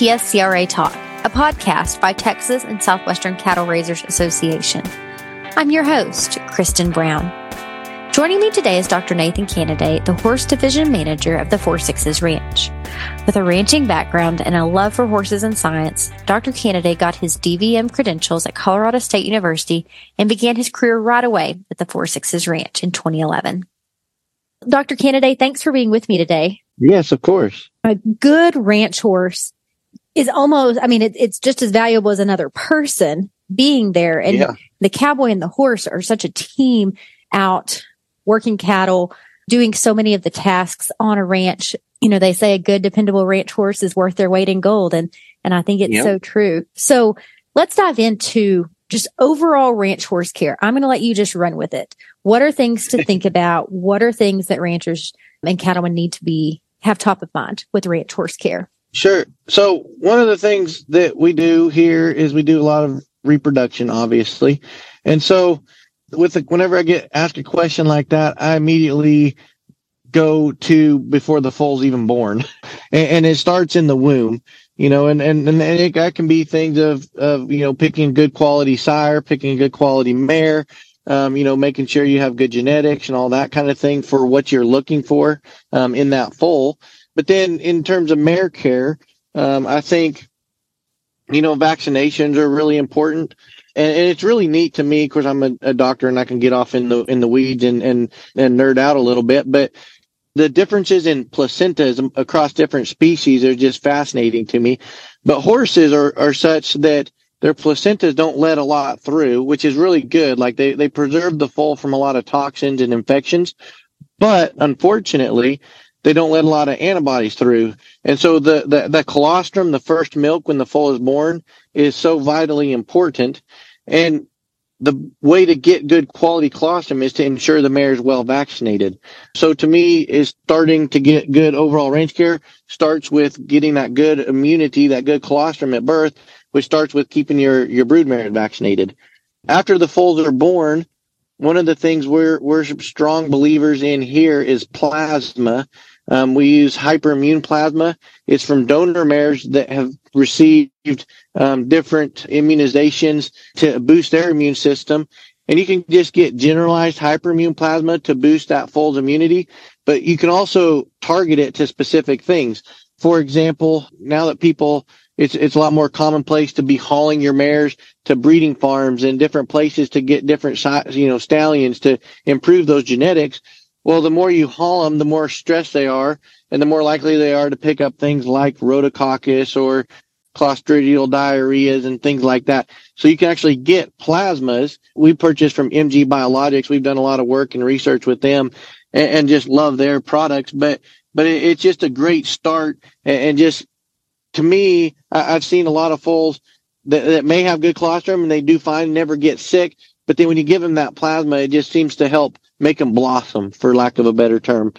TSCRA Talk, a podcast by Texas and Southwestern Cattle Raisers Association. I'm your host, Kristen Brown. Joining me today is Dr. Nathan Canaday, the Horse Division Manager of the Four Sixes Ranch. With a ranching background and a love for horses and science, Dr. Canaday got his DVM credentials at Colorado State University and began his career right away at the Four Sixes Ranch in 2011. Dr. Canaday, thanks for being with me today. Yes, of course. A good ranch horse is almost, I mean, it, it's just as valuable as another person being there. And yeah. the cowboy and the horse are such a team out working cattle, doing so many of the tasks on a ranch. You know, they say a good, dependable ranch horse is worth their weight in gold. And, and I think it's yep. so true. So let's dive into just overall ranch horse care. I'm going to let you just run with it. What are things to think about? What are things that ranchers and cattlemen need to be, have top of mind with ranch horse care? Sure. So one of the things that we do here is we do a lot of reproduction, obviously. And so with the, whenever I get asked a question like that, I immediately go to before the foal's even born, and, and, it starts in the womb. You know, and and and it, that can be things of of you know picking good quality sire, picking a good quality mare, um, you know, making sure you have good genetics and all that kind of thing for what you're looking for um, in that foal. But then in terms of mare care, um, I think you know vaccinations are really important and, and it's really neat to me because I'm a, a, doctor and I can get off in the in the weeds and and and nerd out a little bit, but the differences in placentas across different species are just fascinating to me. But horses are are such that their placentas don't let a lot through, which is really good. Like they they preserve the foal from a lot of toxins and infections, but unfortunately, they don't let a lot of antibodies through. And so the, the, the colostrum, the first milk when the foal is born is so vitally important. And the way to get good quality colostrum is to ensure the mare is well vaccinated. So to me, is starting to get good overall range care starts with getting that good immunity, that good colostrum at birth, which starts with keeping your, your brood mare vaccinated. After the foals are born, one of the things we're, we're strong believers in here is plasma. Um, we use hyperimmune plasma. It's from donor mares that have received um, different immunizations to boost their immune system. And you can just get generalized hyperimmune plasma to boost that foal's immunity, but you can also target it to specific things. For example, now that people, it's, it's a lot more commonplace to be hauling your mares to breeding farms and different places to get different, you know, stallions to improve those genetics. Well, the more you haul them, the more stressed they are, and the more likely they are to pick up things like rhodococcus or clostridial diarrheas and things like that. So you can actually get plasmas. We purchased from MG Biologics. We've done a lot of work and research with them and, and just love their products. But, but it, it's just a great start. And, and just to me, I, have seen a lot of foals that, that may have good colostrum and they do fine, never get sick. But then when you give them that plasma, it just seems to help make them blossom, for lack of a better term.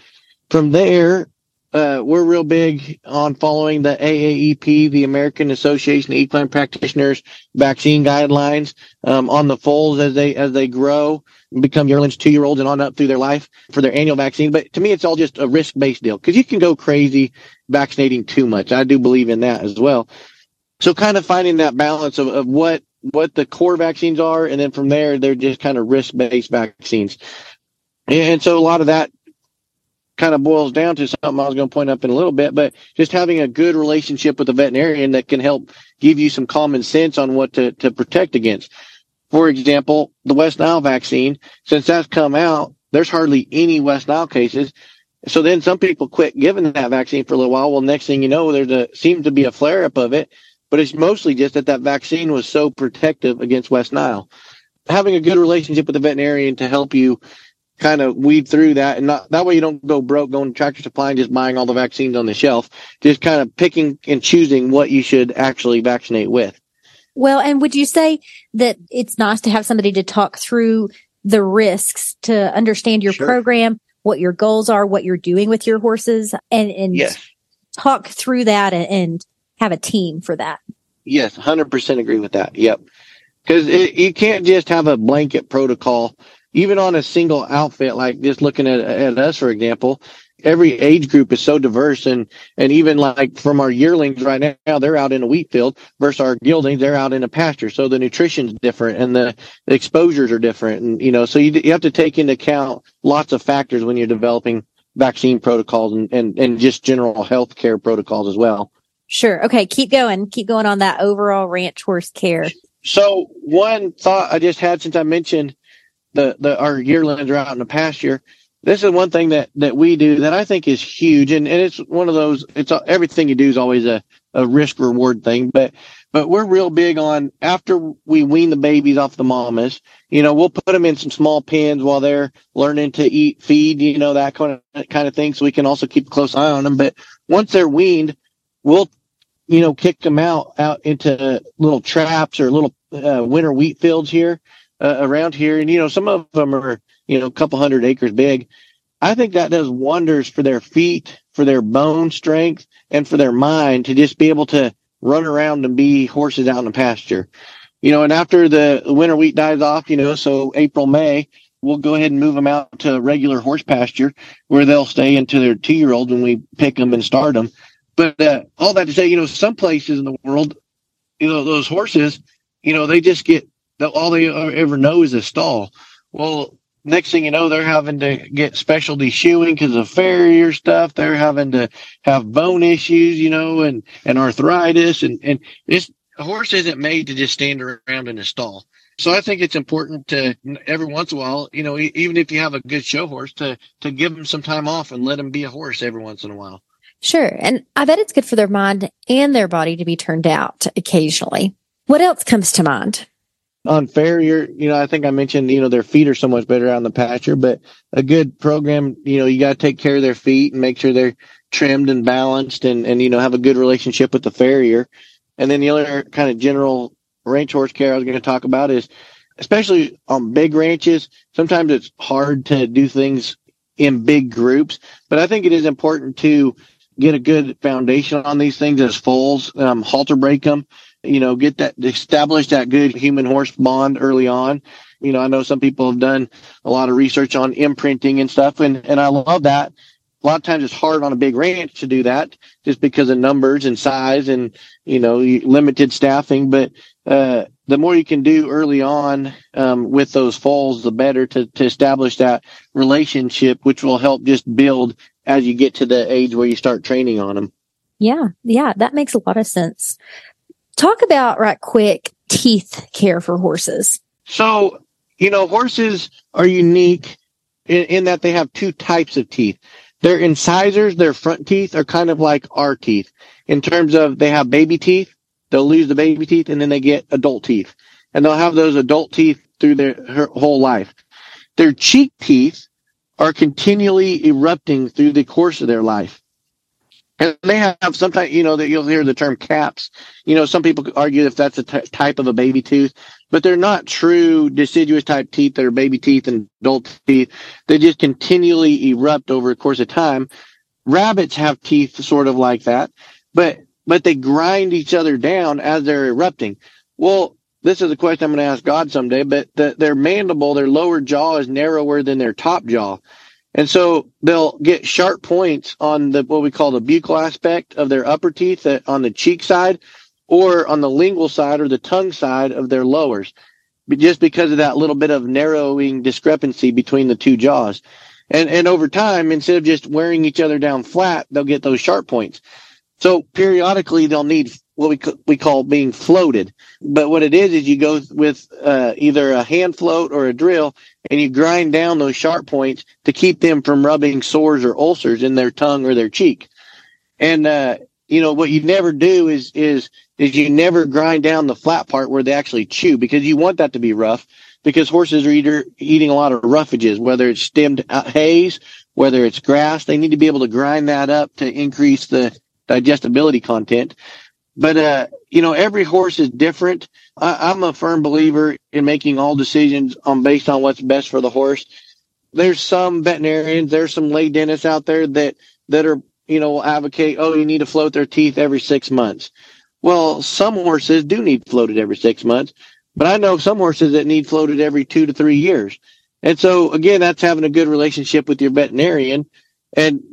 From there, uh, we're real big on following the AAEP, the American Association of Equine Practitioners vaccine guidelines, um, on the foals as they, as they grow, become yearlings, two year olds and on up through their life for their annual vaccine. But to me, it's all just a risk based deal because you can go crazy vaccinating too much. I do believe in that as well. So kind of finding that balance of, of what, what the core vaccines are. And then from there, they're just kind of risk based vaccines. And so a lot of that kind of boils down to something I was going to point up in a little bit, but just having a good relationship with a veterinarian that can help give you some common sense on what to, to protect against. For example, the West Nile vaccine, since that's come out, there's hardly any West Nile cases. So then some people quit giving that vaccine for a little while. Well, next thing you know, there's a, seems to be a flare up of it, but it's mostly just that that vaccine was so protective against West Nile. Having a good relationship with a veterinarian to help you kind of weed through that and not that way you don't go broke going to tractor supply and just buying all the vaccines on the shelf. Just kind of picking and choosing what you should actually vaccinate with. Well and would you say that it's nice to have somebody to talk through the risks to understand your sure. program what your goals are what you're doing with your horses and and yes. talk through that and, and have a team for that? Yes 100% agree with that. Yep. Because you can't just have a blanket protocol even on a single outfit, like just looking at, at us, for example, every age group is so diverse. And and even like from our yearlings right now they're out in a wheat field versus our geldings they're out in a pasture. So the nutrition's different and the, the exposures are different. And you know so you, you have to take into account lots of factors when you're developing vaccine protocols and and, and just general health care protocols as well. Sure. Okay. Keep going. Keep going on that overall ranch horse care. So one thought i just had since i mentioned the the our yearlings are out in the pasture this is one thing that that we do that I think is huge, and, and it's one of those. It's everything you do is always a, a risk reward thing, but but we're real big on after we wean the babies off the mamas. You know, we'll put them in some small pens while they're learning to eat, feed, you know, that kind of kind of thing. So we can also keep a close eye on them. But once they're weaned, we'll you know kick them out out into little traps or little uh, winter wheat fields here uh, around here, and you know some of them are you know, a couple hundred acres big. I think that does wonders for their feet, for their bone strength, and for their mind to just be able to run around and be horses out in the pasture. You know, and after the winter wheat dies off, you know, so April, May, we'll go ahead and move them out to regular horse pasture where they'll stay into their two year old when we pick them and start them. But uh, all that to say, you know, some places in the world, you know, those horses, you know, they just get all they ever know is a stall. Well, next thing you know, they're having to get specialty shoeing because of farrier stuff. They're having to have bone issues, you know, and, and arthritis. And, and this horse isn't made to just stand around in a stall. So I think it's important to every once in a while, you know, even if you have a good show horse to, to give them some time off and let them be a horse every once in a while. Sure. And I bet it's good for their mind and their body to be turned out occasionally. What else comes to mind? On farrier, you know, I think I mentioned, you know, their feet are so much better in the pasture, but a good program, you know, you got to take care of their feet and make sure they're trimmed and balanced and, and, you know, have a good relationship with the farrier. And then the other kind of general ranch horse care I was going to talk about is, especially on big ranches, sometimes it's hard to do things in big groups, but I think it is important to get a good foundation on these things as foals, um, halter break them you know, get that establish that good human horse bond early on. You know, I know some people have done a lot of research on imprinting and stuff, and, and I love that. A lot of times it's hard on a big ranch to do that just because of numbers and size and, you know, limited staffing. But, uh, the more you can do early on, um, with those falls, the better to, to establish that relationship, which will help just build as you get to the age where you start training on them. Yeah. Yeah. That makes a lot of sense. Talk about right quick teeth care for horses. So, you know, horses are unique in, in, that they have two types of teeth. Their incisors, their front teeth are kind of like our teeth in terms of they have baby teeth. They'll lose the baby teeth and then they get adult teeth and they'll have those adult teeth through their whole life. Their cheek teeth are continually erupting through the course of their life. And they have sometimes, you know, that you'll hear the term caps. You know, some people argue if that's a t- type of a baby tooth, but they're not true deciduous type teeth that are baby teeth and adult teeth. They just continually erupt over a course of time. Rabbits have teeth sort of like that, but, but they grind each other down as they're erupting. Well, this is a question I'm going to ask God someday, but the, their mandible, their lower jaw is narrower than their top jaw. And so they'll get sharp points on the what we call the buccal aspect of their upper teeth uh, on the cheek side or on the lingual side or the tongue side of their lowers, but just because of that little bit of narrowing discrepancy between the two jaws. And and over time, instead of just wearing each other down flat, they'll get those sharp points. So periodically they'll need what we we call being floated. But what it is is you go with uh, either a hand float or a drill, and you grind down those sharp points to keep them from rubbing sores or ulcers in their tongue or their cheek. And uh, you know what you never do is is is you never grind down the flat part where they actually chew because you want that to be rough because horses are either eating a lot of roughages, whether it's stemmed hays, whether it's grass. They need to be able to grind that up to increase the digestibility content. But, uh, you know, every horse is different. I, am a firm believer in making all decisions on based on what's best for the horse. There's some veterinarians, there's some lay dentists out there that, that are, you know, advocate, oh, you need to float their teeth every six months. Well, some horses do need floated every six months, but I know some horses that need floated every two to three years. And so again, that's having a good relationship with your veterinarian. And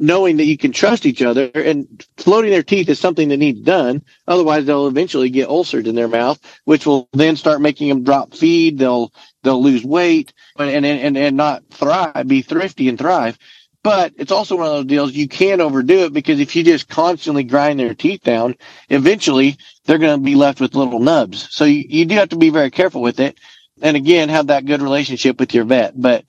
knowing that you can trust each other and floating their teeth is something that needs done. Otherwise, they'll eventually get ulcers in their mouth, which will then start making them drop feed. They'll, they'll lose weight and, and, and not thrive, be thrifty and thrive. But it's also one of those deals you can't overdo it because if you just constantly grind their teeth down, eventually they're going to be left with little nubs. So you, you do have to be very careful with it. And again, have that good relationship with your vet. But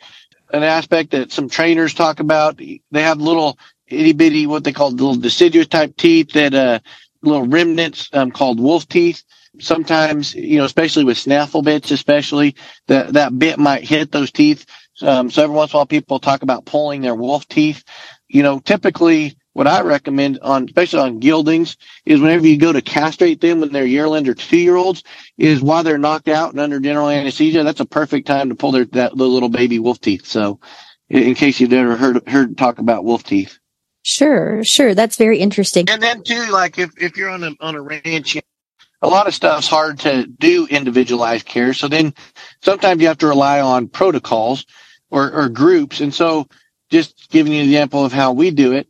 an aspect that some trainers talk about. They have little itty bitty, what they call little deciduous type teeth that, uh, little remnants, um, called wolf teeth. Sometimes, you know, especially with snaffle bits, especially that, that bit might hit those teeth. Um, so every once in a while people talk about pulling their wolf teeth. You know, typically what I recommend on, especially on geldings, is whenever you go to castrate them when they're yearling or two year olds, is while they're knocked out and under general anesthesia. That's a perfect time to pull their that little baby wolf teeth. So, in case you've ever heard heard talk about wolf teeth. Sure, sure. That's very interesting. And then too, like if if you're on a on a ranch, a lot of stuff's hard to do individualized care. So then sometimes you have to rely on protocols or, or groups. And so just giving you an example of how we do it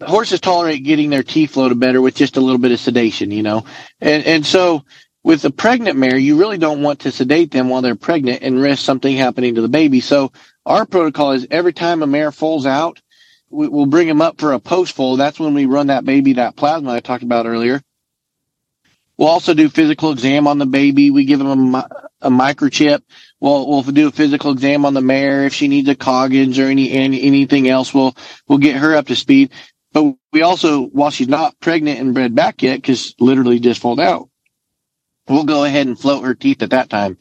horses tolerate getting their teeth floated better with just a little bit of sedation, you know. And and so with a pregnant mare, you really don't want to sedate them while they're pregnant and risk something happening to the baby. So our protocol is every time a mare falls out, we, will bring them up for a post foal. That's when we run that baby, that plasma I talked about earlier. We'll also do physical exam on the baby. We give them a, a microchip. We'll, we'll do a physical exam on the mare. If she needs a Coggins or any, any anything else, we'll, we'll get her up to speed. But we also, while she's not pregnant and bred back yet, because literally just foaled out, we'll go ahead and float her teeth at that time.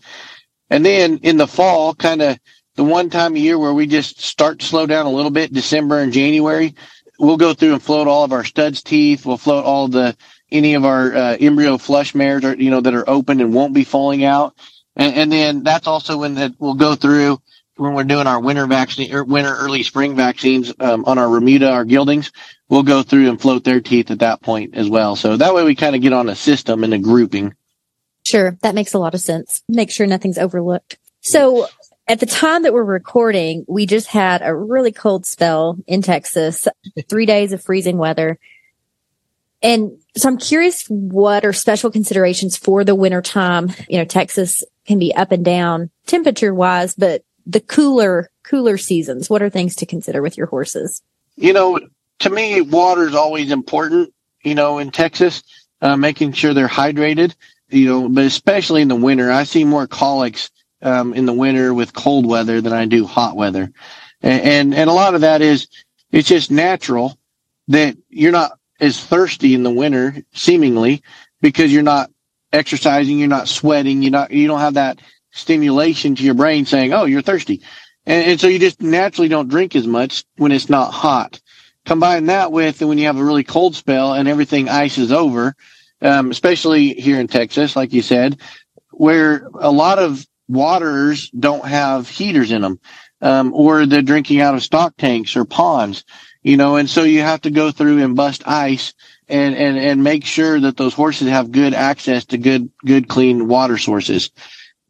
And then in the fall, kind of the one time a year where we just start to slow down a little bit, December and January, we'll go through and float all of our studs teeth. We'll float all the, any of our uh, embryo flush mares or, you know, that are open and won't be falling out. And, and then that's also when that we'll go through when we're doing our winter vaccine or winter early spring vaccines um, on our Remuda, our geldings we'll go through and float their teeth at that point as well. So that way we kind of get on a system and a grouping. Sure. That makes a lot of sense. Make sure nothing's overlooked. So at the time that we're recording, we just had a really cold spell in Texas, three days of freezing weather. And so I'm curious what are special considerations for the winter time? You know, Texas can be up and down temperature wise, but the cooler, cooler seasons, what are things to consider with your horses? You know, to me, water is always important, you know, in Texas, uh, making sure they're hydrated, you know, but especially in the winter. I see more colics um, in the winter with cold weather than I do hot weather. And, and, and a lot of that is it's just natural that you're not as thirsty in the winter, seemingly, because you're not exercising, you're not sweating, you're not, you don't have that stimulation to your brain saying, oh, you're thirsty. And, and so you just naturally don't drink as much when it's not hot. Combine that with when you have a really cold spell and everything ices over, um, especially here in Texas, like you said, where a lot of waters don't have heaters in them, um, or they're drinking out of stock tanks or ponds, you know, and so you have to go through and bust ice and, and, and make sure that those horses have good access to good, good, clean water sources.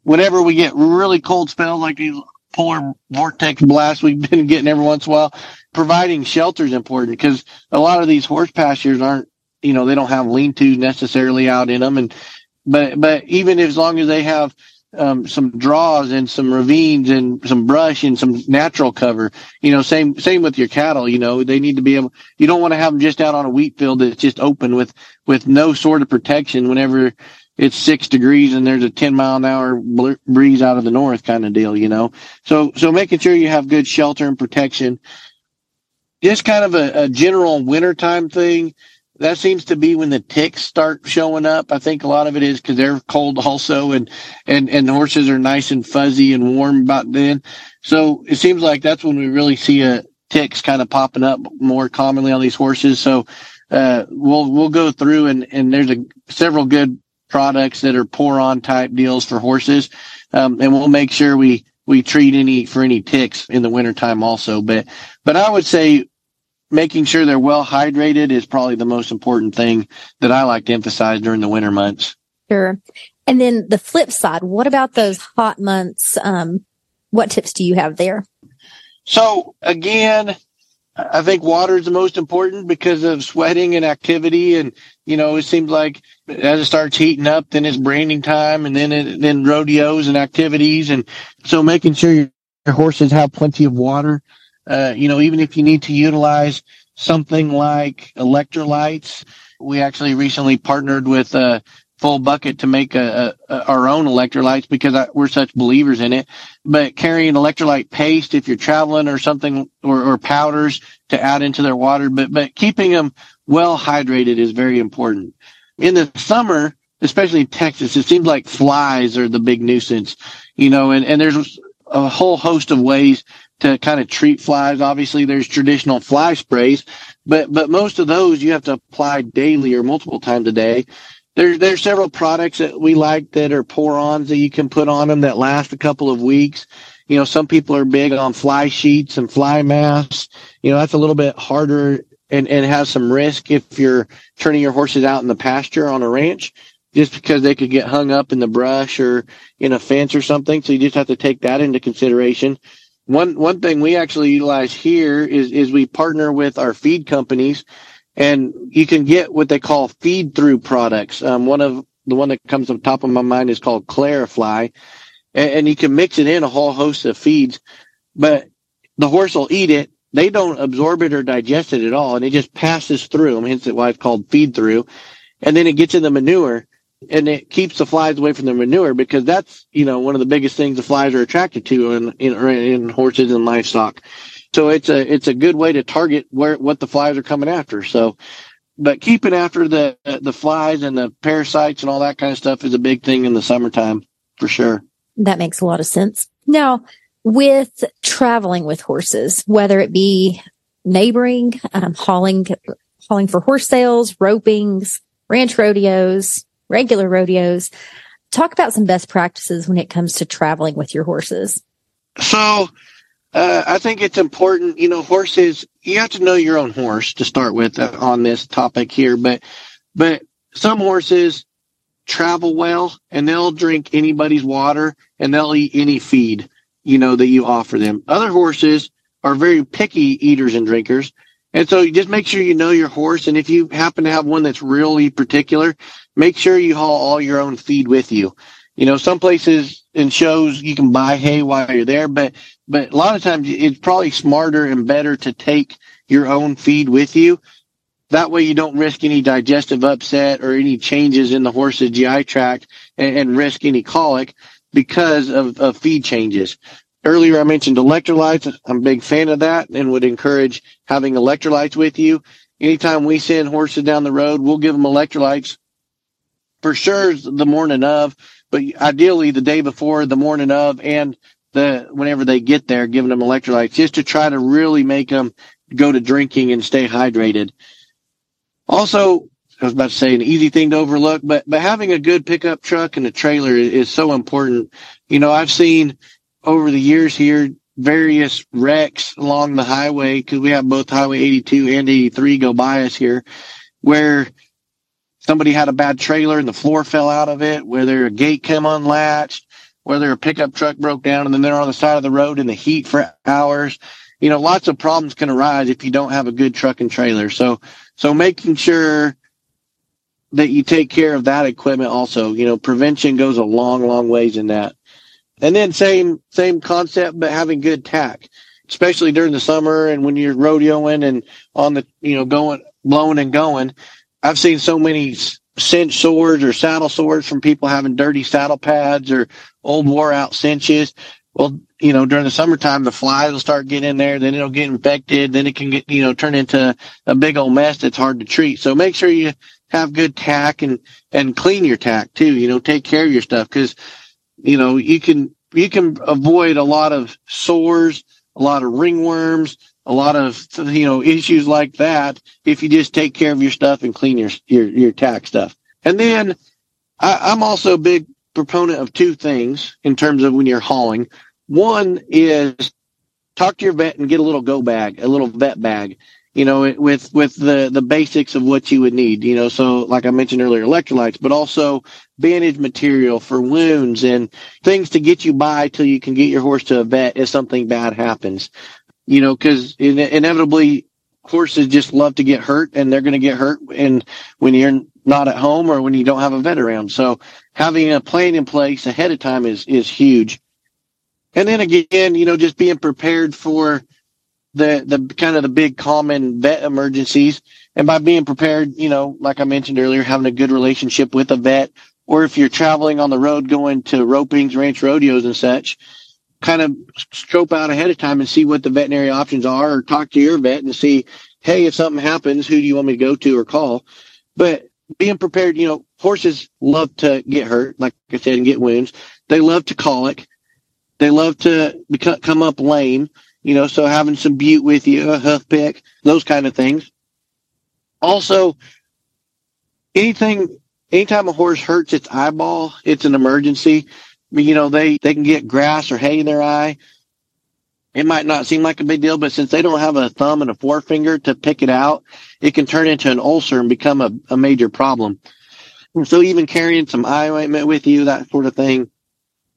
Whenever we get really cold spells like these polar vortex blasts we've been getting every once in a while, providing shelter is important because a lot of these horse pastures aren't, you know, they don't have lean-tos necessarily out in them. And, but, but even as long as they have, um, some draws and some ravines and some brush and some natural cover, you know, same, same with your cattle, you know, they need to be able, you don't want to have them just out on a wheat field that's just open with, with no sort of protection whenever, it's six degrees and there's a 10 mile an hour breeze out of the north kind of deal, you know? So, so making sure you have good shelter and protection just kind of a, a general wintertime thing. That seems to be when the ticks start showing up. I think a lot of it is because they're cold also and, and, and the horses are nice and fuzzy and warm about then. So it seems like that's when we really see a ticks kind of popping up more commonly on these horses. So, uh, we'll, we'll go through and, and there's a several good products that are pour on type deals for horses. Um, and we'll make sure we, we treat any for any ticks in the wintertime also. But, but I would say making sure they're well hydrated is probably the most important thing that I like to emphasize during the winter months. Sure. And then the flip side, what about those hot months? Um, what tips do you have there? So again, I think water is the most important because of sweating and activity. And, you know, it seems like as it starts heating up, then it's branding time and then, it, then rodeos and activities. And so making sure your, horses have plenty of water, uh, you know, even if you need to utilize something like electrolytes, we actually recently partnered with, uh, Full Bucket to make a, a, our own electrolytes because I, we're such believers in it. But carrying electrolyte paste if you're traveling or something or, or powders to add into their water, but but keeping them well hydrated is very important. In the summer, especially in Texas, it seems like flies are the big nuisance, you know, and, and there's a whole host of ways to kind of treat flies. Obviously, there's traditional fly sprays, but but most of those you have to apply daily or multiple times a day there's there's several products that we like that are pour-ons that you can put on them that last a couple of weeks. You know, some people are big on fly sheets and fly masks. You know, that's a little bit harder and, and has some risk if you're turning your horses out in the pasture on a ranch, just because they could get hung up in the brush or in a fence or something. So you just have to take that into consideration. One one thing we actually utilize here is is we partner with our feed companies and you can get what they call feed through products. Um, one of the one that comes to the top of my mind is called ClariFly, and, and, you can mix it in a whole host of feeds, but the horse will eat it. They don't absorb it or digest it at all, and it just passes through them. Hence, why it's called feed through, and then it gets in the manure. And it keeps the flies away from the manure because that's, you know, one of the biggest things the flies are attracted to in, in, in horses and livestock. So it's a it's a good way to target where what the flies are coming after. So, but keeping after the the flies and the parasites and all that kind of stuff is a big thing in the summertime for sure. That makes a lot of sense. Now, with traveling with horses, whether it be neighboring, um, hauling hauling for horse sales, ropings, ranch rodeos, regular rodeos, talk about some best practices when it comes to traveling with your horses. So uh, I think it's important, you know, horses, you have to know your own horse to start with uh, on this topic here, but, but some horses travel well and they'll drink anybody's water and they'll eat any feed, you know, that you offer them. Other horses are very picky eaters and drinkers. And so you just make sure you know your horse. And if you happen to have one that's really particular, make sure you haul all your own feed with you. You know, some places and shows you can buy hay while you're there, but but a lot of times it's probably smarter and better to take your own feed with you. That way you don't risk any digestive upset or any changes in the horse's GI tract and, and risk any colic because of, of feed changes. Earlier I mentioned electrolytes. I'm a big fan of that and would encourage having electrolytes with you. Anytime we send horses down the road, we'll give them electrolytes for sure the morning of, but ideally the day before, the morning of, and the whenever they get there, giving them electrolytes just to try to really make them go to drinking and stay hydrated. Also, I was about to say an easy thing to overlook, but but having a good pickup truck and a trailer is, is so important. You know, I've seen over the years here various wrecks along the highway because we have both Highway 82 and 83 go by us here, where somebody had a bad trailer and the floor fell out of it, whether a gate came unlatched, whether a pickup truck broke down and then they're on the side of the road in the heat for hours. You know, lots of problems can arise if you don't have a good truck and trailer. So, so making sure that you take care of that equipment also, you know, prevention goes a long, long ways in that. And then same, same concept, but having good tack, especially during the summer and when you're rodeoing and on the, you know, going, blowing and going. I've seen so many cinch swords or saddle swords from people having dirty saddle pads or old wore out cinches. Well, you know, during the summertime, the flies will start getting in there, then it'll get infected, then it can get, you know, turn into a big old mess that's hard to treat. So make sure you have good tack and, and clean your tack too, you know, take care of your stuff because, you know, you can, you can avoid a lot of sores, a lot of ringworms, a lot of you know issues like that if you just take care of your stuff and clean your your, your tack stuff. And then I, I'm also a big proponent of two things in terms of when you're hauling. One is talk to your vet and get a little go bag, a little vet bag. You know, with with the the basics of what you would need. You know, so like I mentioned earlier, electrolytes, but also bandage material for wounds and things to get you by till you can get your horse to a vet if something bad happens you know, because in- inevitably horses just love to get hurt and they're going to get hurt and when you're not at home or when you don't have a vet around. So having a plan in place ahead of time is, is huge. And then again, you know, just being prepared for the, the kind of the big common vet emergencies. And by being prepared, you know, like I mentioned earlier, having a good relationship with a vet, or if you're traveling on the road going to ropings, ranch rodeos and such, kind of scope out ahead of time and see what the veterinary options are or talk to your vet and see, hey, if something happens, who do you want me to go to or call? But being prepared, you know, horses love to get hurt, like I said, and get wounds. They love to colic. They love to become, come up lame, you know, so having some bute with you, a hoof pick, those kind of things. Also, anything, anytime a horse hurts its eyeball, it's an emergency you know, they, they can get grass or hay in their eye. It might not seem like a big deal, but since they don't have a thumb and a forefinger to pick it out, it can turn into an ulcer and become a, a major problem. So even carrying some eye ointment with you, that sort of thing.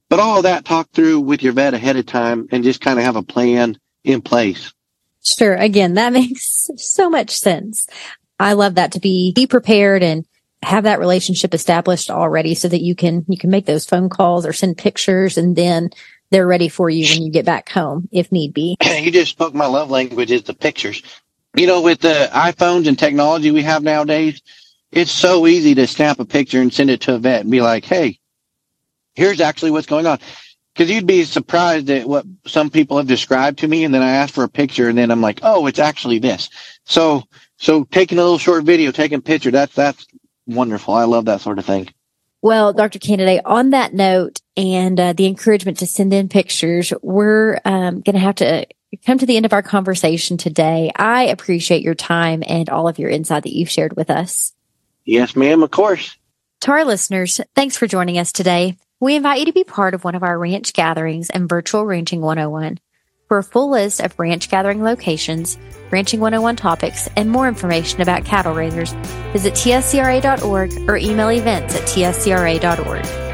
But all of that talk through with your vet ahead of time and just kind of have a plan in place. Sure. Again, that makes so much sense. I love that to be, be prepared and have that relationship established already so that you can you can make those phone calls or send pictures and then they're ready for you when you get back home if need be. You just spoke my love language is the pictures. You know, with the iPhones and technology we have nowadays, it's so easy to snap a picture and send it to a vet and be like, "Hey, here's actually what's going on." Because you'd be surprised at what some people have described to me, and then I ask for a picture, and then I'm like, "Oh, it's actually this." So, so taking a little short video, taking a picture, that's that's wonderful. I love that sort of thing. Well, Dr. Canaday, on that note and uh, the encouragement to send in pictures, we're um, going to have to come to the end of our conversation today. I appreciate your time and all of your insight that you've shared with us. Yes, ma'am, of course. To our listeners, thanks for joining us today. We invite you to be part of one of our ranch gatherings and virtual ranching 101. For a full list of ranch gathering locations, Ranching 101 topics, and more information about cattle raisers, visit tscra.org or email events at tscra.org.